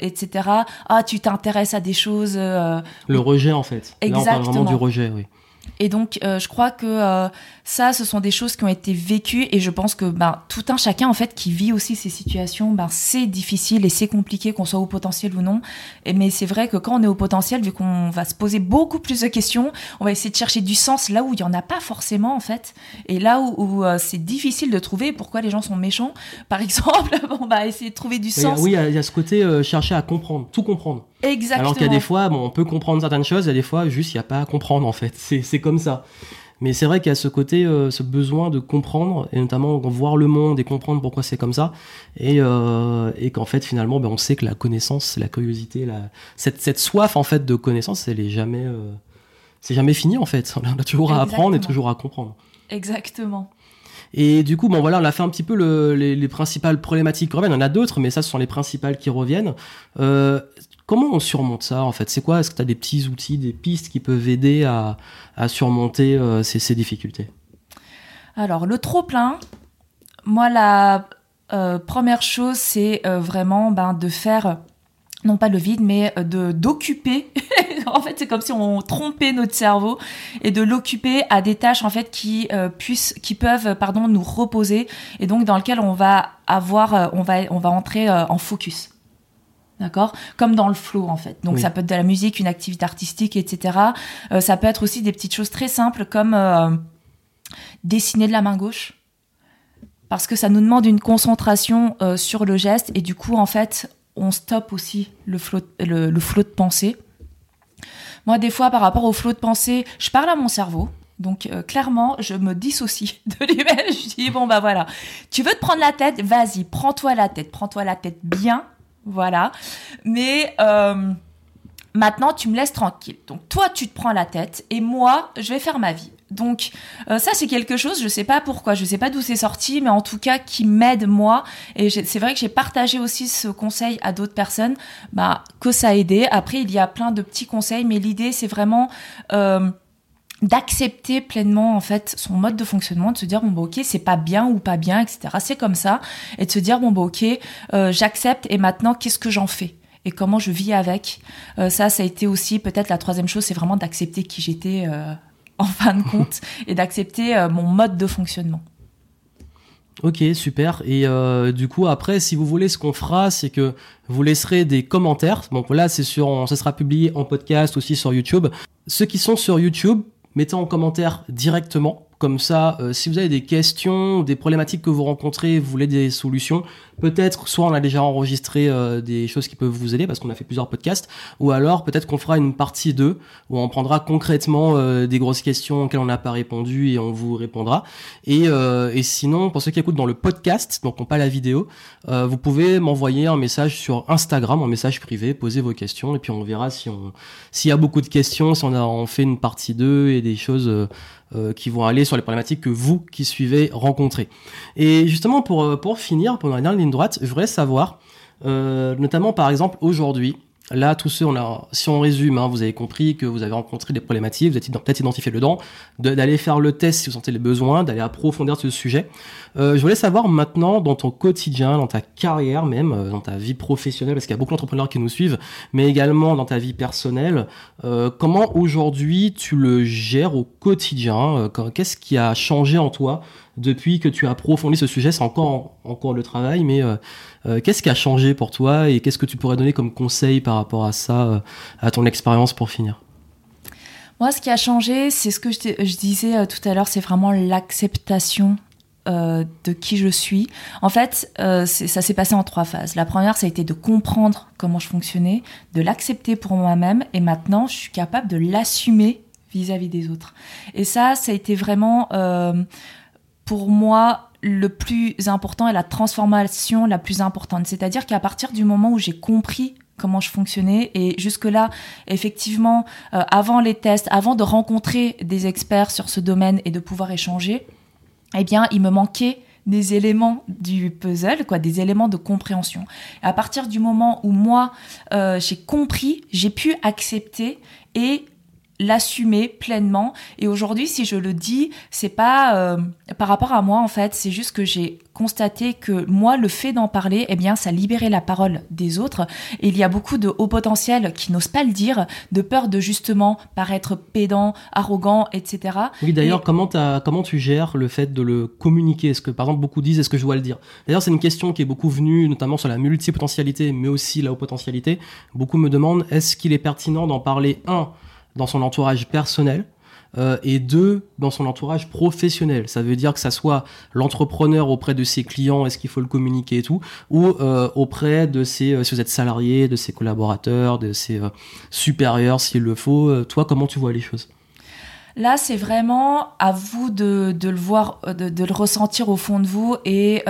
S2: etc. Ah, tu t'intéresses à des choses.
S1: Le rejet en fait. Exactement. Là, on parle vraiment du rejet, oui.
S2: Et donc, euh, je crois que euh, ça, ce sont des choses qui ont été vécues et je pense que ben, tout un chacun, en fait, qui vit aussi ces situations, ben, c'est difficile et c'est compliqué qu'on soit au potentiel ou non. Et, mais c'est vrai que quand on est au potentiel, vu qu'on va se poser beaucoup plus de questions, on va essayer de chercher du sens là où il n'y en a pas forcément, en fait. Et là où, euh, c'est difficile de trouver pourquoi les gens sont méchants, par exemple, on va essayer de trouver du sens.
S1: Oui, il y, a ce côté chercher à comprendre, tout comprendre.
S2: Exactement.
S1: Alors qu'il y a des fois, bon, on peut comprendre certaines choses, il y a des fois, juste, il n'y a pas à comprendre, en fait. C'est comme ça. Mais c'est vrai qu'il y a ce côté, euh, ce besoin de comprendre, et notamment voir le monde et comprendre pourquoi c'est comme ça, et, euh, et qu'en fait finalement, ben, on sait que la connaissance, la curiosité, la... Cette, cette soif en fait de connaissance, elle est jamais, euh, c'est jamais fini en fait. On a toujours à apprendre et toujours à comprendre.
S2: Exactement.
S1: Et du coup, bon voilà, on a fait un petit peu le, les, les, principales problématiques qui reviennent. Il y en a d'autres, mais ça, ce sont les principales qui reviennent. Euh, Comment on surmonte ça en fait? C'est quoi? Est-ce que tu as des petits outils, des pistes qui peuvent aider à, surmonter euh, ces, difficultés?
S2: Alors le trop plein, moi la euh, première chose c'est euh, vraiment ben, de faire non pas le vide, mais de d'occuper. en fait, c'est comme si on trompait notre cerveau et de l'occuper à des tâches en fait qui puissent, qui peuvent, pardon, nous reposer et donc dans lequel on va avoir, on va, on va entrer en focus. D'accord? Comme dans le flow, en fait. Donc, ça peut être de la musique, une activité artistique, etc. Euh, ça peut être aussi des petites choses très simples comme euh, dessiner de la main gauche. Parce que ça nous demande une concentration euh, sur le geste. Et du coup, en fait, on stoppe aussi le flot, le, flot de pensée. Moi, des fois, par rapport au flot de pensée, je parle à mon cerveau. Donc clairement, je me dissocie de lui-même. Je dis bon bah voilà, tu veux te prendre la tête, vas-y, prends-toi la tête, prends-toi la tête bien, voilà. Mais euh, maintenant, tu me laisses tranquille. Donc, toi, tu te prends la tête et moi, je vais faire ma vie. Donc, euh, ça, c'est quelque chose, je sais pas pourquoi, je sais pas d'où c'est sorti, mais en tout cas, qui m'aide moi. Et c'est vrai que j'ai partagé aussi ce conseil à d'autres personnes, bah, que ça a aidé. Après, il y a plein de petits conseils, mais l'idée, c'est vraiment... Euh, d'accepter pleinement en fait son mode de fonctionnement, de se dire bon bah ok c'est pas bien ou pas bien, etc. C'est comme ça et de se dire bon bah ok euh, j'accepte et maintenant qu'est-ce que j'en fais? Et comment je vis avec? Euh, ça ça a été aussi peut-être la troisième chose, c'est vraiment d'accepter qui j'étais euh, en fin de compte et d'accepter mon mode de fonctionnement.
S1: Ok, super. Et du coup, après, si vous voulez, ce qu'on fera, c'est que vous laisserez des commentaires. Donc là, c'est sur, ça sera publié en podcast aussi sur YouTube. Ceux qui sont sur YouTube, mettez en commentaire directement. Comme ça, euh, si vous avez des questions, des problématiques que vous rencontrez, vous voulez des solutions, peut-être soit on a déjà enregistré euh, des choses qui peuvent vous aider parce qu'on a fait plusieurs podcasts, ou alors peut-être qu'on fera une partie 2 où on prendra concrètement euh, des grosses questions auxquelles on n'a pas répondu et on vous répondra. Et, et sinon, pour ceux qui écoutent dans le podcast, donc on pas la vidéo, vous pouvez m'envoyer un message sur Instagram, un message privé, poser vos questions et puis on verra si on s'il y a beaucoup de questions, si on a en fait une partie 2 et des choses euh, qui vont aller sur les problématiques que vous qui suivez rencontrez. Et justement pour, euh, pour finir, pour la dernière ligne droite, je voudrais savoir, euh, notamment par exemple aujourd'hui, Là, tous ceux, si on résume, hein, vous avez compris que vous avez rencontré des problématiques, vous êtes peut-être identifié dedans, d'aller faire le test si vous sentez les besoins, d'aller approfondir ce sujet. Euh, je voulais savoir maintenant, dans ton quotidien, dans ta carrière même, euh, dans ta vie professionnelle, parce qu'il y a beaucoup d'entrepreneurs qui nous suivent, mais également dans ta vie personnelle, euh, comment aujourd'hui tu le gères au quotidien Qu'est-ce qui a changé en toi depuis que tu as approfondi ce sujet C'est encore encore le travail, mais qu'est-ce qui a changé pour toi et qu'est-ce que tu pourrais donner comme conseil par rapport à ça, à ton expérience pour finir?
S2: Moi, ce qui a changé, c'est ce que je, disais tout à l'heure, c'est vraiment l'acceptation euh, de qui je suis. En fait, euh, ça s'est passé en trois phases. La première, ça a été de comprendre comment je fonctionnais, de l'accepter pour moi-même, et maintenant, je suis capable de l'assumer vis-à-vis des autres. Et ça, ça a été vraiment, euh, pour moi, le plus important et la transformation la plus importante. C'est-à-dire qu'à partir du moment où j'ai compris comment je fonctionnais. Et jusque-là, effectivement, avant les tests, avant de rencontrer des experts sur ce domaine et de pouvoir échanger, eh bien, il me manquait des éléments du puzzle, quoi, des éléments de compréhension. à partir du moment où moi euh, j'ai compris, j'ai pu accepter et l'assumer pleinement. Et aujourd'hui, si je le dis, c'est pas euh, par rapport à moi en fait, c'est juste que j'ai constaté que moi, le fait d'en parler, eh bien, ça libérait la parole des autres. Et il y a beaucoup de hauts potentiels qui n'osent pas le dire, de peur de justement paraître pédant, arrogant, etc.
S1: Oui, d'ailleurs, comment, comment tu gères le fait de le communiquer? Est-ce que, par exemple, beaucoup disent, est-ce que je dois le dire? D'ailleurs, c'est une question qui est beaucoup venue, notamment sur la multipotentialité, mais aussi la haute potentialité. Beaucoup me demandent, est-ce qu'il est pertinent d'en parler, un, dans son entourage personnel euh, et deux, dans son entourage professionnel. Ça veut dire que ça soit l'entrepreneur auprès de ses clients, est-ce qu'il faut le communiquer et tout, ou euh, auprès de ses, euh, si vous êtes salarié, de ses collaborateurs, de ses supérieurs s'il le faut. toi, comment tu vois les choses?
S2: Là, c'est vraiment à vous de, de le voir, de, le ressentir au fond de vous et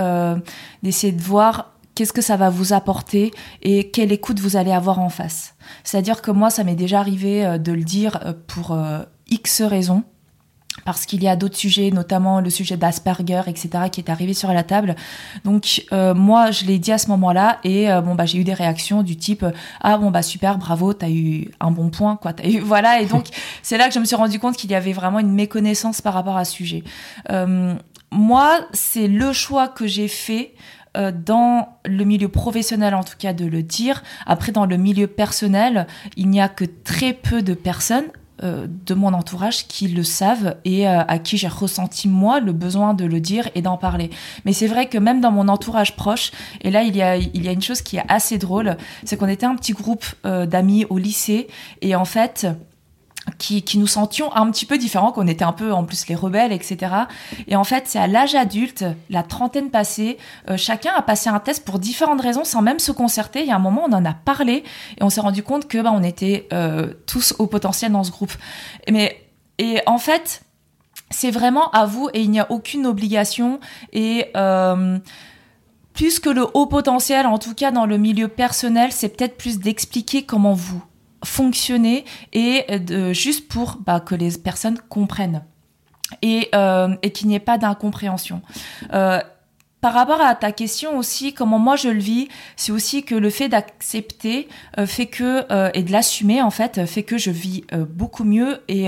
S2: d'essayer de voir qu'est-ce que ça va vous apporter et quelle écoute vous allez avoir en face. C'est-à-dire que moi, ça m'est déjà arrivé euh, de le dire euh, pour euh, X raisons. Parce qu'il y a d'autres sujets, notamment le sujet d'Asperger, etc., qui est arrivé sur la table. Donc moi, je l'ai dit à ce moment-là, et bon bah j'ai eu des réactions du type ah bon bah super, bravo, t'as eu un bon point, quoi. Eu voilà. Et donc c'est là que je me suis rendu compte qu'il y avait vraiment une méconnaissance par rapport à ce sujet. moi, c'est le choix que j'ai fait euh, dans le milieu professionnel en tout cas de le dire. Après dans le milieu personnel, il n'y a que très peu de personnes euh, de mon entourage qui le savent et euh, à qui j'ai ressenti moi le besoin de le dire et d'en parler. Mais c'est vrai que même dans mon entourage proche, et là il y a, il y a une chose qui est assez drôle, c'est qu'on était un petit groupe d'amis au lycée et en fait qui, nous sentions un petit peu différents, qu'on était un peu en plus les rebelles, etc. Et en fait, c'est à l'âge adulte, la trentaine passée, euh, chacun a passé un test pour différentes raisons sans même se concerter. Il y a un moment, on en a parlé et on s'est rendu compte que bah, on était euh, tous au potentiel dans ce groupe. Mais et en fait, c'est vraiment à vous et il n'y a aucune obligation et euh, plus que le haut potentiel, en tout cas dans le milieu personnel, c'est peut-être plus d'expliquer comment vous fonctionner et de, juste pour bah, que les personnes comprennent et, euh, et qu'il n'y ait pas d'incompréhension. Euh, par rapport à ta question aussi, comment moi je le vis, c'est aussi que le fait d'accepter euh, fait que euh, et de l'assumer en fait fait que je vis euh, beaucoup mieux et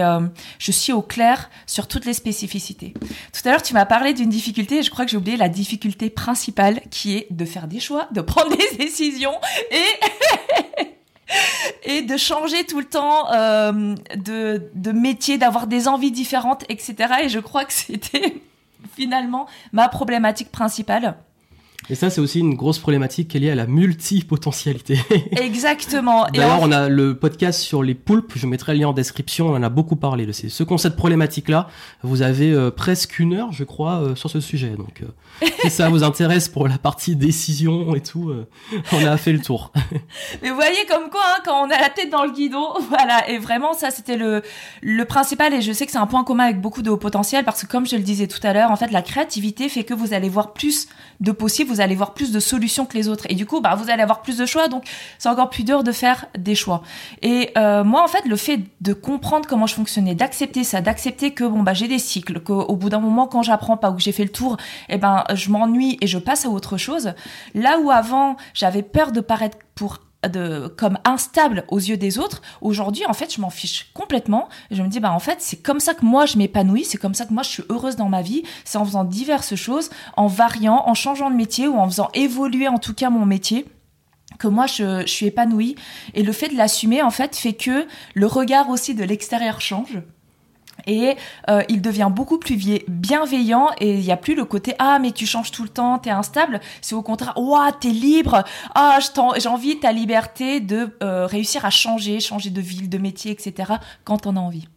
S2: je suis au clair sur toutes les spécificités. Tout à l'heure, tu m'as parlé d'une difficulté, et je crois que j'ai oublié la difficulté principale qui est de faire des choix, de prendre des décisions et et de changer tout le temps de, de métier, d'avoir des envies différentes, etc. Et je crois que c'était finalement ma problématique principale.
S1: Et ça, c'est aussi une grosse problématique qui est liée à la multipotentialité.
S2: Exactement.
S1: D'ailleurs, on a le podcast sur les poulpes, je mettrai le lien en description, on en a beaucoup parlé de ce qu'on cette problématique-là. Vous avez euh, presque une heure, je crois, euh, sur ce sujet. Donc, euh, si ça vous intéresse pour la partie décision et tout, on a fait le tour.
S2: Mais vous voyez comme quoi, hein, quand on a la tête dans le guidon, voilà. Et vraiment, ça, c'était le, le principal. Et je sais que c'est un point commun avec beaucoup de haut potentiel parce que, comme je le disais tout à l'heure, en fait, la créativité fait que vous allez voir plus de possibles vous allez voir plus de solutions que les autres. Et du coup, bah, vous allez avoir plus de choix, donc c'est encore plus dur de faire des choix. Et euh, moi, en fait, le fait de comprendre comment je fonctionnais, d'accepter ça, d'accepter que bon bah j'ai des cycles, qu'au bout d'un moment, quand j'apprends pas ou que j'ai fait le tour, eh ben je m'ennuie et je passe à autre chose. Là où avant j'avais peur de paraître pour de, comme instable aux yeux des autres, aujourd'hui, en fait, je m'en fiche complètement. Je me dis, bah, en fait, c'est comme ça que moi, je m'épanouis, c'est comme ça que moi, je suis heureuse dans ma vie. C'est en faisant diverses choses, en variant, en changeant de métier ou en faisant évoluer, en tout cas, mon métier que moi je, je suis épanouie et le fait de l'assumer en fait fait que le regard aussi de l'extérieur change et euh, il devient beaucoup plus bienveillant et il n'y a plus le côté ah mais tu changes tout le temps t'es instable c'est au contraire ouah t'es libre. Ah j'ai envie ta liberté de euh, réussir à changer changer de ville de métier etc quand on a envie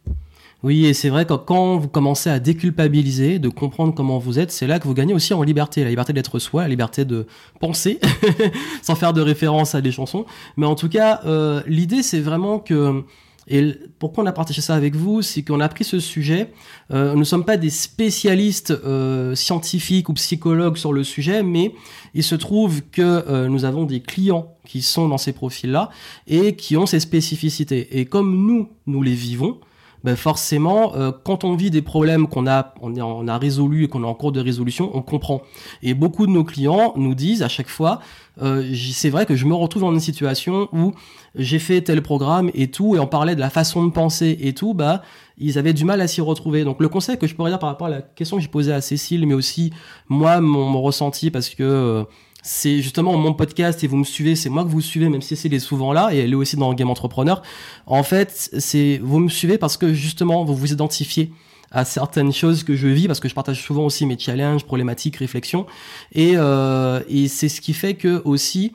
S1: oui, et c'est vrai que quand vous commencez à déculpabiliser, de comprendre comment vous êtes, c'est là que vous gagnez aussi en liberté, la liberté d'être soi, la liberté de penser, sans faire de référence à des chansons. Mais en tout cas, euh, l'idée c'est vraiment que et pourquoi on a partagé ça avec vous, c'est qu'on a pris ce sujet. Euh, nous ne sommes pas des spécialistes euh, scientifiques ou psychologues sur le sujet, mais il se trouve que euh, nous avons des clients qui sont dans ces profils-là et qui ont ces spécificités. Et comme nous, nous les vivons, ben forcément, quand on vit des problèmes qu'on a, on, a résolu et qu'on est en cours de résolution, on comprend. Et beaucoup de nos clients nous disent à chaque fois, euh, c'est vrai que je me retrouve dans une situation où j'ai fait tel programme et tout, et on parlait de la façon de penser et tout, bah ils avaient du mal à s'y retrouver. Donc le conseil que je pourrais dire par rapport à la question que j'ai posée à Cécile, mais aussi moi mon, ressenti parce que euh, c'est justement mon podcast et vous me suivez, c'est moi que vous suivez, même si c'est est souvent là et elle est aussi dans Game Entrepreneur. En fait, c'est vous me suivez parce que justement vous vous identifiez à certaines choses que je vis parce que je partage souvent aussi mes challenges, problématiques, réflexions et, euh, et c'est ce qui fait que aussi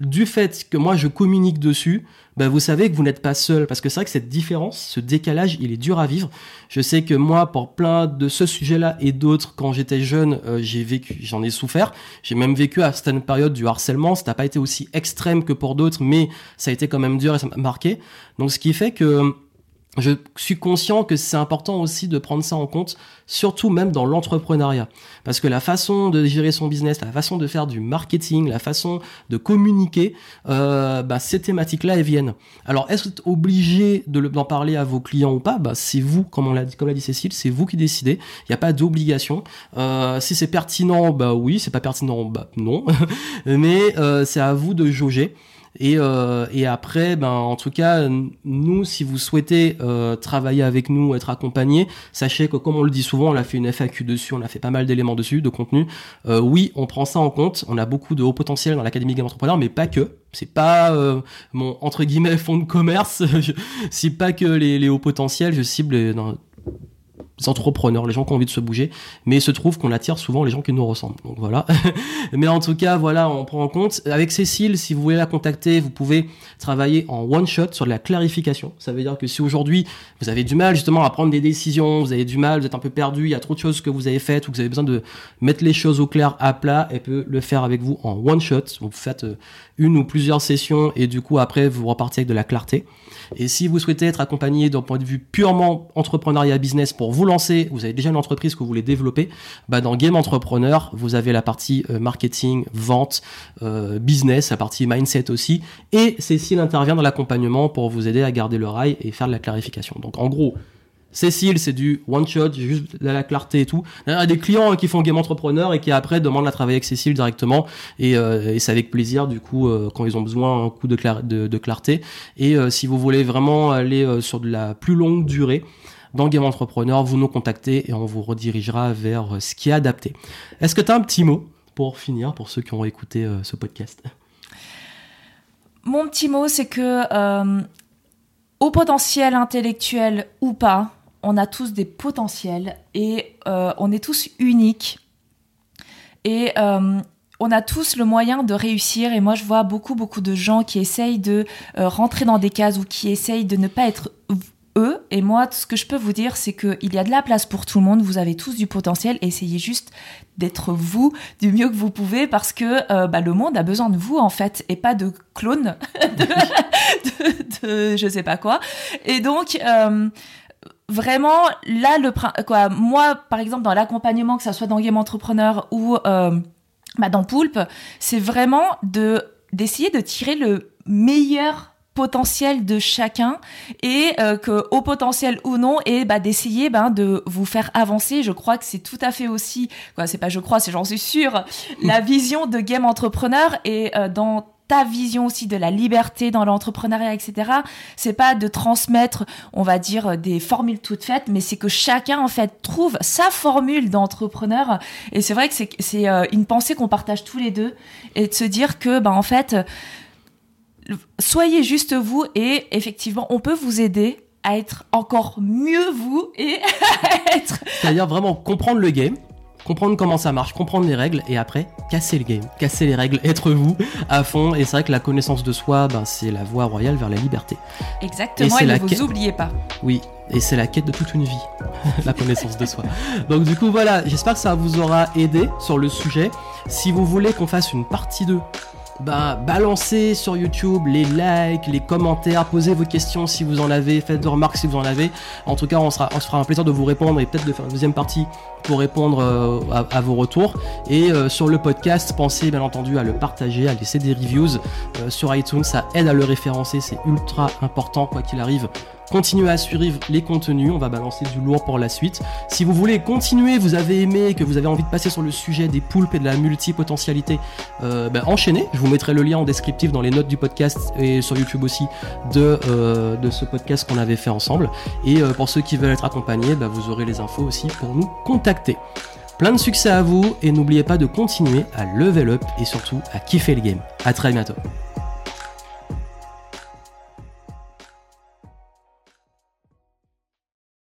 S1: du fait que moi je communique dessus, ben vous savez que vous n'êtes pas seul parce que c'est vrai que cette différence, ce décalage, il est dur à vivre. Je sais que moi, pour plein de ce sujet-là et d'autres, quand j'étais jeune, euh, j'ai vécu, j'en ai souffert. J'ai même vécu à certaines périodes du harcèlement. Ça n'a pas été aussi extrême que pour d'autres, mais ça a été quand même dur et ça m'a marqué. Donc ce qui fait que je suis conscient que c'est important aussi de prendre ça en compte, surtout même dans l'entrepreneuriat. Parce que la façon de gérer son business, la façon de faire du marketing, la façon de communiquer, euh, bah, ces thématiques-là, elles viennent. Alors, est-ce que obligé d'en parler à vos clients ou pas? Bah, C'est vous, comme l'a dit, comme l'a dit Cécile, c'est vous qui décidez. Il n'y a pas d'obligation. Euh, si c'est pertinent, bah oui. C'est pas pertinent, bah non. Mais euh, c'est à vous de jauger. Et, euh, et après, ben, en tout cas, nous, si vous souhaitez euh, travailler avec nous, être accompagné, sachez que comme on le dit souvent, on a fait une FAQ dessus, on a fait pas mal d'éléments dessus, de contenu. Euh, oui, on prend ça en compte. On a beaucoup de haut potentiel dans l'académie Game Entrepreneur, mais pas que. C'est pas euh, mon entre guillemets fond de commerce. c'est pas que les, les hauts potentiels. Je cible dans entrepreneurs, les gens qui ont envie de se bouger, mais il se trouve qu'on attire souvent les gens qui nous ressemblent. Donc voilà. mais en tout cas, voilà, on prend en compte. Avec Cécile, si vous voulez la contacter, vous pouvez travailler en one shot sur la clarification. Ça veut dire que si aujourd'hui vous avez du mal justement à prendre des décisions, vous avez du mal, vous êtes un peu perdu, il y a trop de choses que vous avez faites ou que vous avez besoin de mettre les choses au clair, à plat, elle peut le faire avec vous en one shot. Vous faites euh, une ou plusieurs sessions et du coup après vous repartez avec de la clarté. Et si vous souhaitez être accompagné d'un point de vue purement entrepreneuriat business pour vous lancer, vous avez déjà une entreprise que vous voulez développer, bah dans Game Entrepreneur, vous avez la partie euh, marketing, vente, euh, business, la partie mindset aussi. Et Cécile intervient dans l'accompagnement pour vous aider à garder le rail et faire de la clarification. Donc en gros, Cécile, c'est du one shot, juste de la clarté et tout. Il y a des clients hein, qui font game entrepreneur et qui après demandent à travailler avec Cécile directement et, euh, c'est avec plaisir du coup euh, quand ils ont besoin un coup de, clarté. Et si vous voulez vraiment aller sur de la plus longue durée, dans Game Entrepreneur, vous nous contactez et on vous redirigera vers ce qui est adapté. Est-ce que tu as un petit mot pour finir, pour ceux qui ont écouté ce podcast?
S2: Mon petit mot, c'est que au potentiel intellectuel ou pas, on a tous des potentiels et euh, on est tous uniques. Et euh, on a tous le moyen de réussir. Et moi, je vois beaucoup, beaucoup de gens qui essayent de euh, rentrer dans des cases ou qui essayent de ne pas être eux. Et moi, ce que je peux vous dire, c'est qu'il y a de la place pour tout le monde. Vous avez tous du potentiel. Essayez juste d'être vous du mieux que vous pouvez parce que euh, bah, le monde a besoin de vous en fait et pas de clones de, de, je sais pas quoi. Et donc euh, vraiment là le quoi moi par exemple dans l'accompagnement que ça soit dans Game Entrepreneur ou euh, bah, dans Poulpe, c'est vraiment de d'essayer de tirer le meilleur potentiel de chacun et euh, que au potentiel ou non et bah d'essayer ben de vous faire avancer je crois que c'est tout à fait aussi quoi c'est pas je crois c'est j'en suis sûre la vision de game entrepreneur et euh, dans ta vision aussi de la liberté dans l'entrepreneuriat, etc. C'est pas de transmettre, on va dire, des formules toutes faites, mais c'est que chacun en fait trouve sa formule d'entrepreneur. Et c'est vrai que c'est c'est euh, une pensée qu'on partage tous les deux et de se dire que ben en fait soyez juste vous et effectivement, on peut vous aider à être encore mieux vous et être.
S1: C'est-à-dire vraiment comprendre le game, comprendre comment ça marche, comprendre les règles et après casser le game, casser les règles, être vous à fond. Et c'est vrai que la connaissance de soi, ben, c'est la voie royale vers la liberté.
S2: Exactement, et, ne vous oubliez pas.
S1: Oui, et c'est la quête de toute une vie, la connaissance de soi. Donc du coup voilà, j'espère que ça vous aura aidé sur le sujet. Si vous voulez qu'on fasse une partie 2 bah, balancez sur YouTube les likes, les commentaires, posez vos questions si vous en avez, faites des remarques si vous en avez. En tout cas, on se fera un plaisir de vous répondre et peut-être de faire une deuxième partie pour répondre euh, à, vos retours. Et euh, sur le podcast, pensez bien entendu à le partager, à laisser des reviews euh, sur iTunes, ça aide à le référencer, c'est ultra important quoi qu'il arrive continuez à suivre les contenus, on va balancer du lourd pour la suite. Si vous voulez continuer, vous avez aimé, que vous avez envie de passer sur le sujet des poulpes et de la multipotentialité, euh, ben, enchaînez. Je vous mettrai le lien en descriptif dans les notes du podcast et sur YouTube aussi de, euh, ce podcast qu'on avait fait ensemble. Et euh, pour ceux qui veulent être accompagnés, ben, vous aurez les infos aussi pour nous contacter. Plein de succès à vous et n'oubliez pas de continuer à level up et surtout à kiffer le game. À très bientôt.